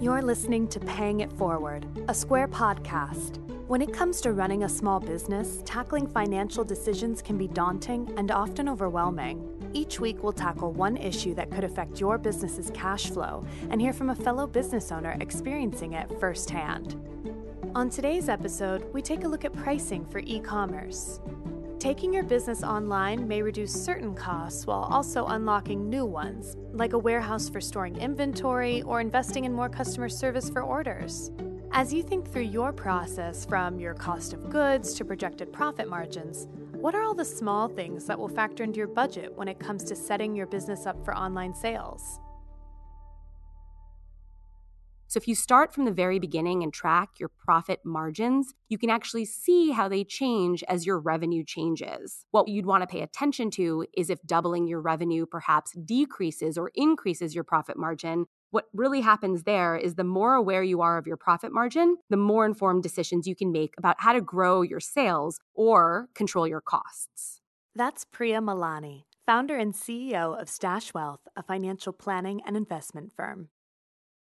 You're listening to Paying It Forward, a Square podcast. When it comes to running a small business, tackling financial decisions can be daunting and often overwhelming. Each week, we'll tackle one issue that could affect your business's cash flow and hear from a fellow business owner experiencing it firsthand. On today's episode, we take a look at pricing for e commerce. Taking your business online may reduce certain costs while also unlocking new ones, like a warehouse for storing inventory or investing in more customer service for orders. As you think through your process from your cost of goods to projected profit margins, what are all the small things that will factor into your budget when it comes to setting your business up for online sales? So, if you start from the very beginning and track your profit margins, you can actually see how they change as your revenue changes. What you'd want to pay attention to is if doubling your revenue perhaps decreases or increases your profit margin. What really happens there is the more aware you are of your profit margin, the more informed decisions you can make about how to grow your sales or control your costs. That's Priya Malani, founder and CEO of Stash Wealth, a financial planning and investment firm.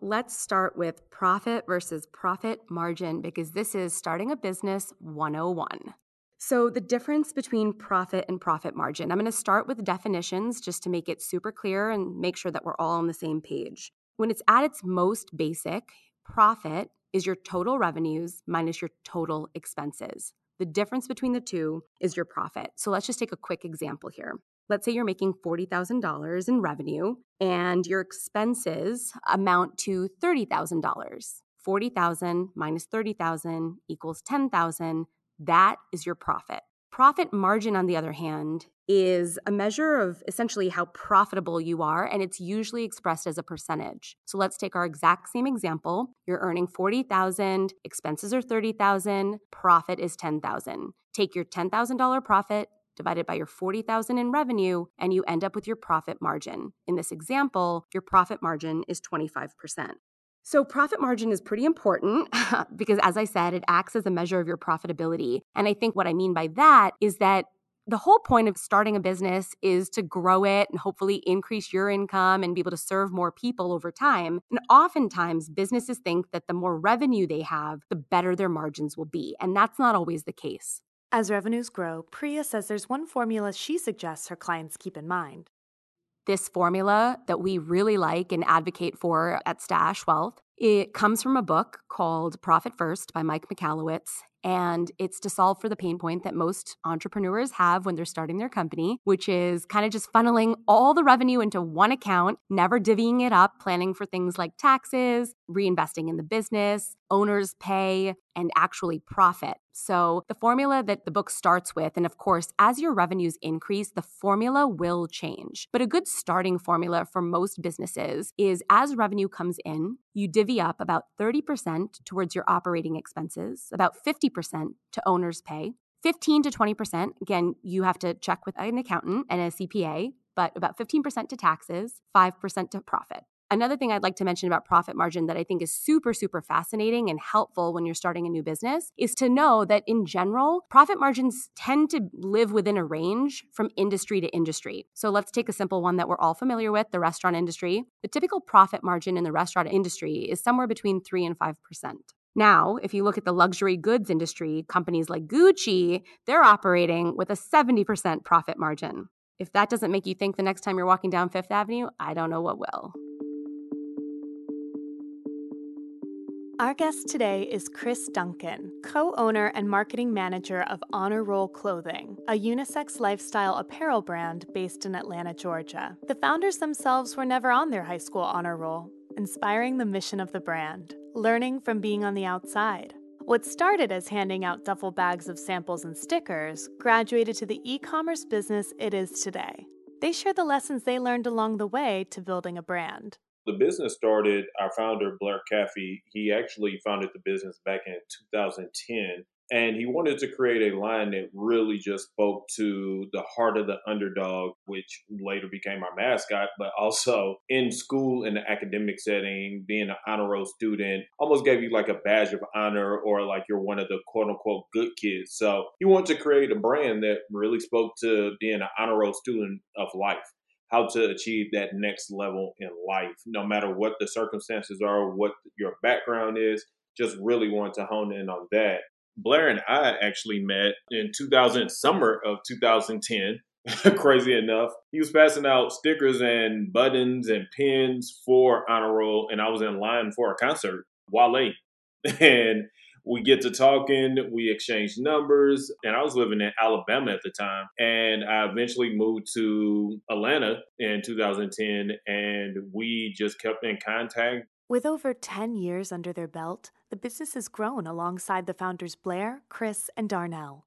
Let's start with profit versus profit margin because this is starting a business 101. So, the difference between profit and profit margin, I'm going to start with definitions just to make it super clear and make sure that we're all on the same page. When it's at its most basic, profit is your total revenues minus your total expenses. The difference between the two is your profit. So, let's just take a quick example here. Let's say you're making $40,000 in revenue and your expenses amount to $30,000. 40,000 minus 30,000 equals 10,000. That is your profit. Profit margin, on the other hand, is a measure of essentially how profitable you are, and it's usually expressed as a percentage. So let's take our exact same example. You're earning 40,000, expenses are 30,000, profit is 10,000. Take your $10,000 profit, divided by your 40,000 in revenue and you end up with your profit margin. In this example, your profit margin is 25%. So, profit margin is pretty important because, as I said, it acts as a measure of your profitability. And I think what I mean by that is that the whole point of starting a business is to grow it and hopefully increase your income and be able to serve more people over time. And oftentimes, businesses think that the more revenue they have, the better their margins will be. And that's not always the case. As revenues grow, Priya says there's one formula she suggests her clients keep in mind. This formula that we really like and advocate for at Stash Wealth, it comes from a book called Profit First by Mike Michalowicz. And it's to solve for the pain point that most entrepreneurs have when they're starting their company, which is kind of just funneling all the revenue into one account, never divvying it up, planning for things like taxes, reinvesting in the business, owner's pay, and actually profit. So, the formula that the book starts with, and of course, as your revenues increase, the formula will change. But a good starting formula for most businesses is as revenue comes in, you divvy up about 30% towards your operating expenses, about 50% to owner's pay, 15 to 20%, again, you have to check with an accountant and a CPA, but about 15% to taxes, 5% to profit. Another thing I'd like to mention about profit margin that I think is super, super fascinating and helpful when you're starting a new business is to know that in general, profit margins tend to live within a range from industry to industry. So let's take a simple one that we're all familiar with the restaurant industry. The typical profit margin in the restaurant industry is somewhere between 3 and 5%. Now, if you look at the luxury goods industry, companies like Gucci, they're operating with a 70% profit margin. If that doesn't make you think the next time you're walking down Fifth Avenue, I don't know what will. Our guest today is Chris Duncan, co owner and marketing manager of Honor Roll Clothing, a unisex lifestyle apparel brand based in Atlanta, Georgia. The founders themselves were never on their high school honor roll, inspiring the mission of the brand, learning from being on the outside. What started as handing out duffel bags of samples and stickers graduated to the e commerce business it is today. They share the lessons they learned along the way to building a brand the business started, our founder, Blair Caffey, he actually founded the business back in 2010 And he wanted to create a line that really just spoke to the heart of the underdog, which later became our mascot, but also in school in the academic setting, being an honor roll student almost gave you like a badge of honor or like you're one of the quote unquote good kids. So he wanted to create a brand that really spoke to being an honor roll student of life how to achieve that next level in life, no matter what the circumstances are, what your background is. Just really want to hone in on that. Blair and I actually met in 2000, summer of 2010. Crazy enough, he was passing out stickers and buttons and pins for Honor Roll, and I was in line for a concert, Wale. And we get to talking, we exchange numbers, and I was living in Alabama at the time. And I eventually moved to Atlanta in 2010, and we just kept in contact. With over 10 years under their belt, the business has grown alongside the founders Blair, Chris, and Darnell.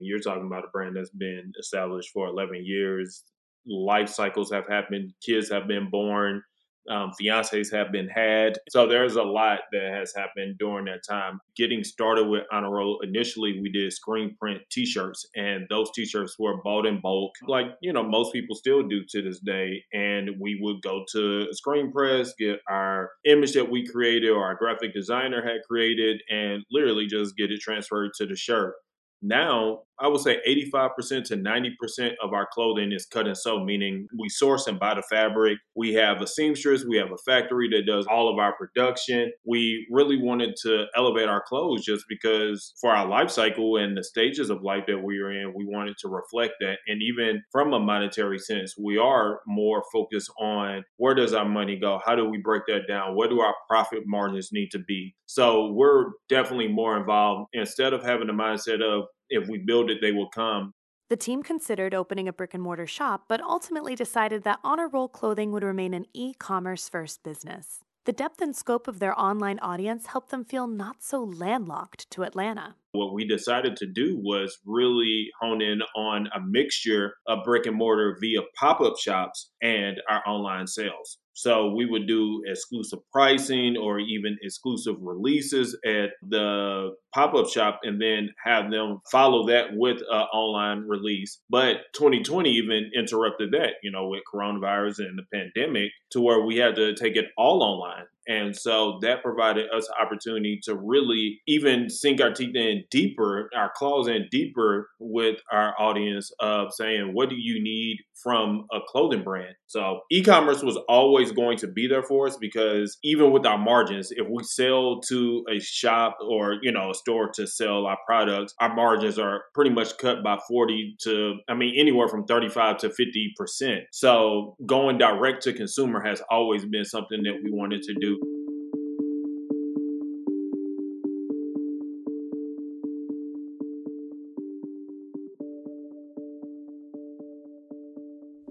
You're talking about a brand that's been established for 11 years. Life cycles have happened, kids have been born, um, fiancés have been had. So there's a lot that has happened during that time. Getting started with Honor Roll, initially we did screen print t-shirts and those t-shirts were bought in bulk, like, you know, most people still do to this day. And we would go to screen press, get our image that we created or our graphic designer had created and literally just get it transferred to the shirt. Now, I would say 85% to 90% of our clothing is cut and sew, meaning we source and buy the fabric. We have a seamstress, we have a factory that does all of our production. We really wanted to elevate our clothes just because for our life cycle and the stages of life that we are in, we wanted to reflect that. And even from a monetary sense, we are more focused on where does our money go? How do we break that down? What do our profit margins need to be? So we're definitely more involved instead of having the mindset of if we build it, they will come. The team considered opening a brick and mortar shop, but ultimately decided that Honor Roll Clothing would remain an e commerce first business. The depth and scope of their online audience helped them feel not so landlocked to Atlanta. What we decided to do was really hone in on a mixture of brick and mortar via pop up shops and our online sales. So we would do exclusive pricing or even exclusive releases at the pop up shop and then have them follow that with an online release. But 2020 even interrupted that, you know, with coronavirus and the pandemic to where we had to take it all online. And so that provided us opportunity to really even sink our teeth in deeper, our claws in deeper with our audience of saying, what do you need from a clothing brand? So e-commerce was always going to be there for us because even with our margins, if we sell to a shop or, you know, store to sell our products, our margins are pretty much cut by 40 to, I mean, anywhere from 35 to 50%. So going direct to consumer has always been something that we wanted to do.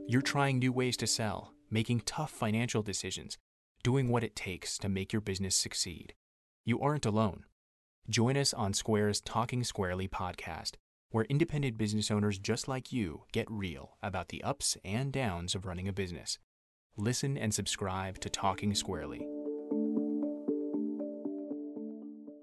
You're trying new ways to sell, making tough financial decisions, doing what it takes to make your business succeed. You aren't alone. Join us on Square's Talking Squarely podcast, where independent business owners just like you get real about the ups and downs of running a business. Listen and subscribe to Talking Squarely.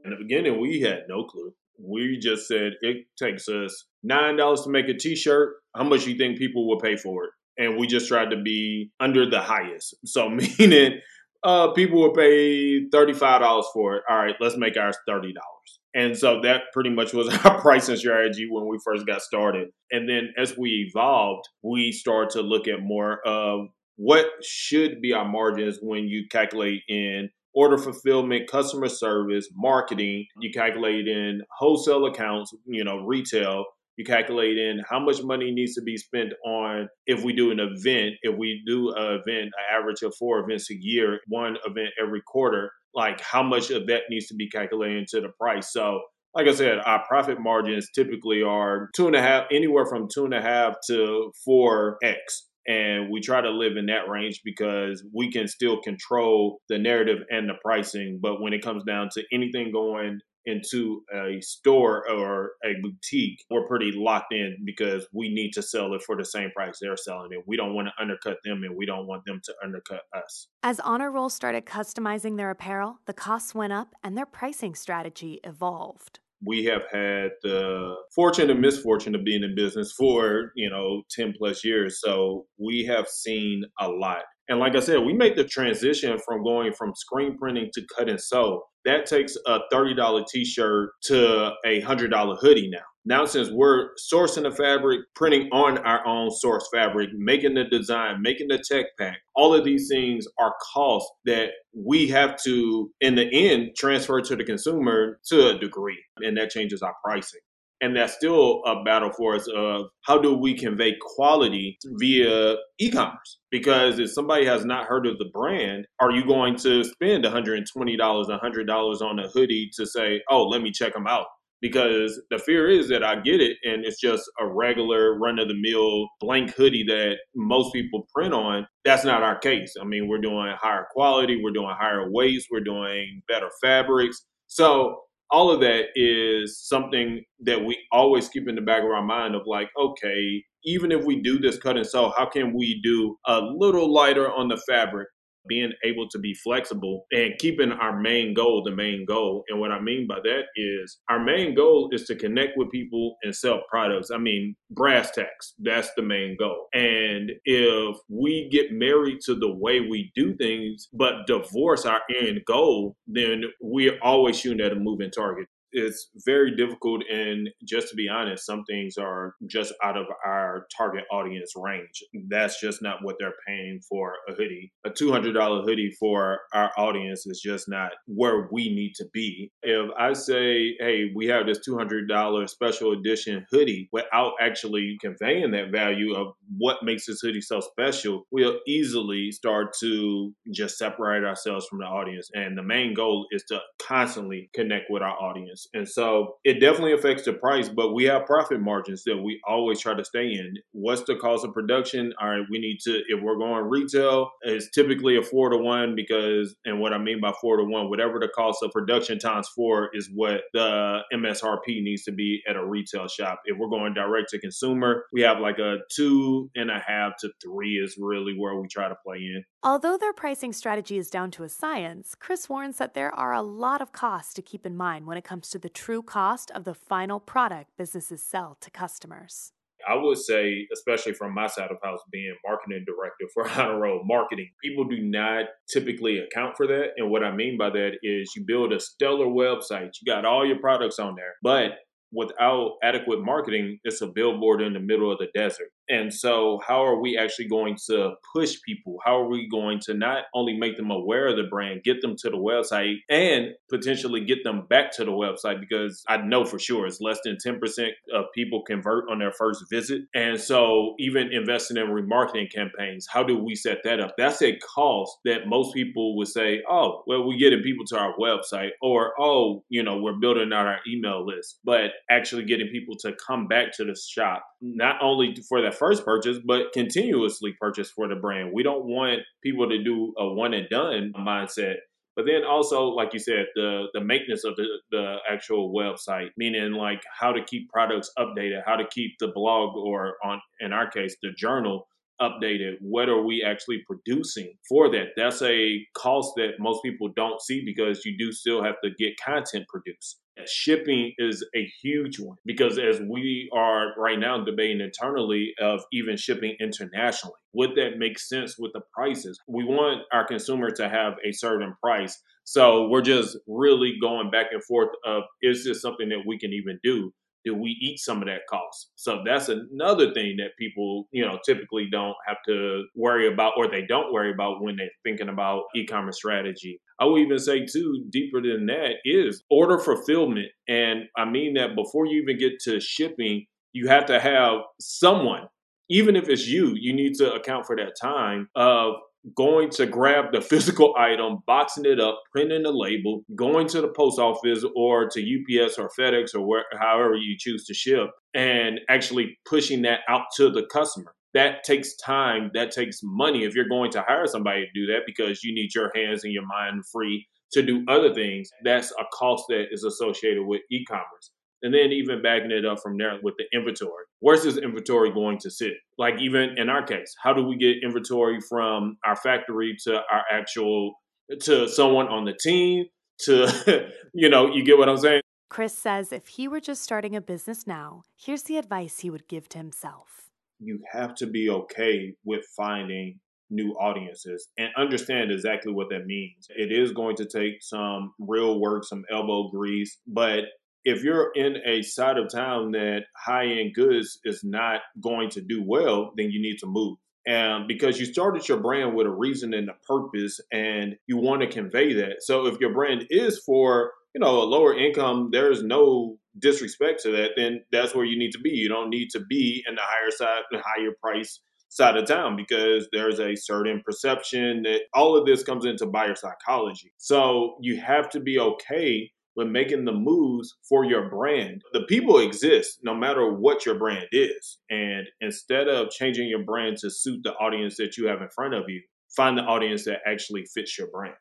In the beginning, we had no clue. We just said it takes us nine dollars to make a T-shirt. How much do you think people will pay for it? And we just tried to be under the highest. So meaning, uh, people will pay thirty-five dollars for it. All right, let's make ours thirty dollars. And so that pretty much was our pricing strategy when we first got started. And then as we evolved, we started to look at more of what should be our margins when you calculate in order fulfillment, customer service, marketing, you calculate in wholesale accounts, you know, retail, you calculate in how much money needs to be spent on if we do an event, if we do an event, an average of four events a year, one event every quarter, like how much of that needs to be calculated into the price. So like I said, our profit margins typically are two and a half, anywhere from two and a half to four X and we try to live in that range because we can still control the narrative and the pricing but when it comes down to anything going into a store or a boutique we're pretty locked in because we need to sell it for the same price they're selling it we don't want to undercut them and we don't want them to undercut us As Honor Roll started customizing their apparel, the costs went up and their pricing strategy evolved. we have had the fortune and misfortune of being in business for, you know, 10 plus years. So we have seen a lot. And like I said, we make the transition from going from screen printing to cut and sew. That takes a $30 t shirt to a $100 hoodie now. Now, since we're sourcing the fabric, printing on our own source fabric, making the design, making the tech pack, all of these things are costs that we have to, in the end, transfer to the consumer to a degree. And that changes our pricing. And that's still a battle for us of how do we convey quality via e-commerce? Because if somebody has not heard of the brand, are you going to spend $120, $100 on a hoodie to say, oh, let me check them out? because the fear is that I get it and it's just a regular run of the mill blank hoodie that most people print on. That's not our case. I mean, we're doing higher quality, we're doing higher weights, we're doing better fabrics. So, all of that is something that we always keep in the back of our mind of like, okay, even if we do this cut and sew, how can we do a little lighter on the fabric being able to be flexible and keeping our main goal the main goal. And what I mean by that is our main goal is to connect with people and sell products. I mean, brass tacks, that's the main goal. And if we get married to the way we do things, but divorce our end goal, then we're always shooting at a moving target it's very difficult and just to be honest some things are just out of our target audience range. That's just not what they're paying for a hoodie. A $200 hoodie for our audience is just not where we need to be. If i say hey we have this $200 special edition hoodie without actually conveying that value of what makes this hoodie so special we'll easily start to just separate ourselves from the audience. And the main goal is to constantly connect with our audience and so it definitely affects the price, but we have profit margins that we always try to stay in. What's the cost of production? All right, we need to, if we're going retail, it's typically a four to one because, and what I mean by four to one, whatever the cost of production times four is what the MSRP needs to be at a retail shop. If we're going direct to consumer, we have like a two and a half to three is really where we try to play in. Although their pricing strategy is down to a science, Chris warns that there are a lot of costs to keep in mind when it comes to the true cost of the final product businesses sell to customers. I would say, especially from my side of house, being marketing director for Roll Marketing, people do not typically account for that. And what I mean by that is you build a stellar website, you got all your products on there, but without adequate marketing, it's a billboard in the middle of the desert. And so, how are we actually going to push people? How are we going to not only make them aware of the brand, get them to the website, and potentially get them back to the website? Because I know for sure it's less than 10% of people convert on their first visit. And so, even investing in remarketing campaigns, how do we set that up? That's a cost that most people would say, oh, well, we're getting people to our website, or oh, you know, we're building out our email list. But actually getting people to come back to the shop, not only for that first purchase, but continuously purchase for the brand. We don't want people to do a one and done mindset. But then also, like you said, the the maintenance of the, the actual website, meaning like how to keep products updated, how to keep the blog or on in our case the journal updated. What are we actually producing for that? That's a cost that most people don't see because you do still have to get content produced. Shipping is a huge one because as we are right now debating internally of even shipping internationally, would that make sense with the prices? We want our consumer to have a certain price. So we're just really going back and forth of is this something that we can even do? Do we eat some of that cost? So that's another thing that people, you know, typically don't have to worry about or they don't worry about when they're thinking about e-commerce strategy. I would even say too, deeper than that is order fulfillment. And I mean that before you even get to shipping, you have to have someone, even if it's you, you need to account for that time of going to grab the physical item, boxing it up, printing the label, going to the post office or to UPS or FedEx or where, however you choose to ship, and actually pushing that out to the customer. That takes time, that takes money. If you're going to hire somebody to do that because you need your hands and your mind free to do other things, that's a cost that is associated with e commerce and then even backing it up from there with the inventory. Where's this inventory going to sit? Like even in our case, how do we get inventory from our factory to our actual to someone on the team to you know, you get what I'm saying? Chris says if he were just starting a business now, here's the advice he would give to himself. You have to be okay with finding new audiences and understand exactly what that means. It is going to take some real work, some elbow grease, but if you're in a side of town that high end goods is not going to do well, then you need to move. And because you started your brand with a reason and a purpose, and you want to convey that. So if your brand is for you know a lower income, there's no disrespect to that. Then that's where you need to be. You don't need to be in the higher side, the higher price side of town because there's a certain perception that all of this comes into buyer psychology. So you have to be okay with making the moves for your brand. The people exist no matter what your brand is. And instead of changing your brand to suit the audience that you have in front of you, find the audience that actually fits your brand.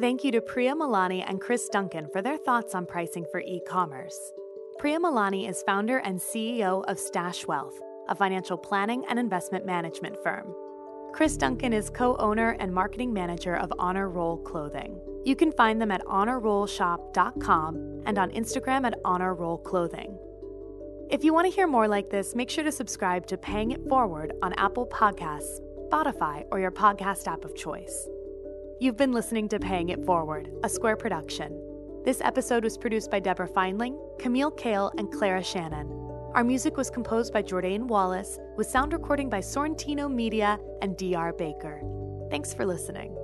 Thank you to Priya Malani and Chris Duncan for their thoughts on pricing for e commerce. Priya Malani is founder and CEO of Stash Wealth, a financial planning and investment management firm. Chris Duncan is co owner and marketing manager of Honor Roll Clothing. You can find them at honorrollshop.com and on Instagram at Honor Roll Clothing. If you want to hear more like this, make sure to subscribe to Paying It Forward on Apple Podcasts, Spotify, or your podcast app of choice. You've been listening to Paying It Forward, a Square production. This episode was produced by Deborah Feinling, Camille Kale, and Clara Shannon. Our music was composed by Jordan Wallace, with sound recording by Sorrentino Media and DR Baker. Thanks for listening.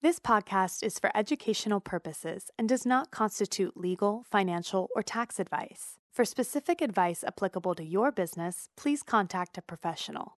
This podcast is for educational purposes and does not constitute legal, financial, or tax advice. For specific advice applicable to your business, please contact a professional.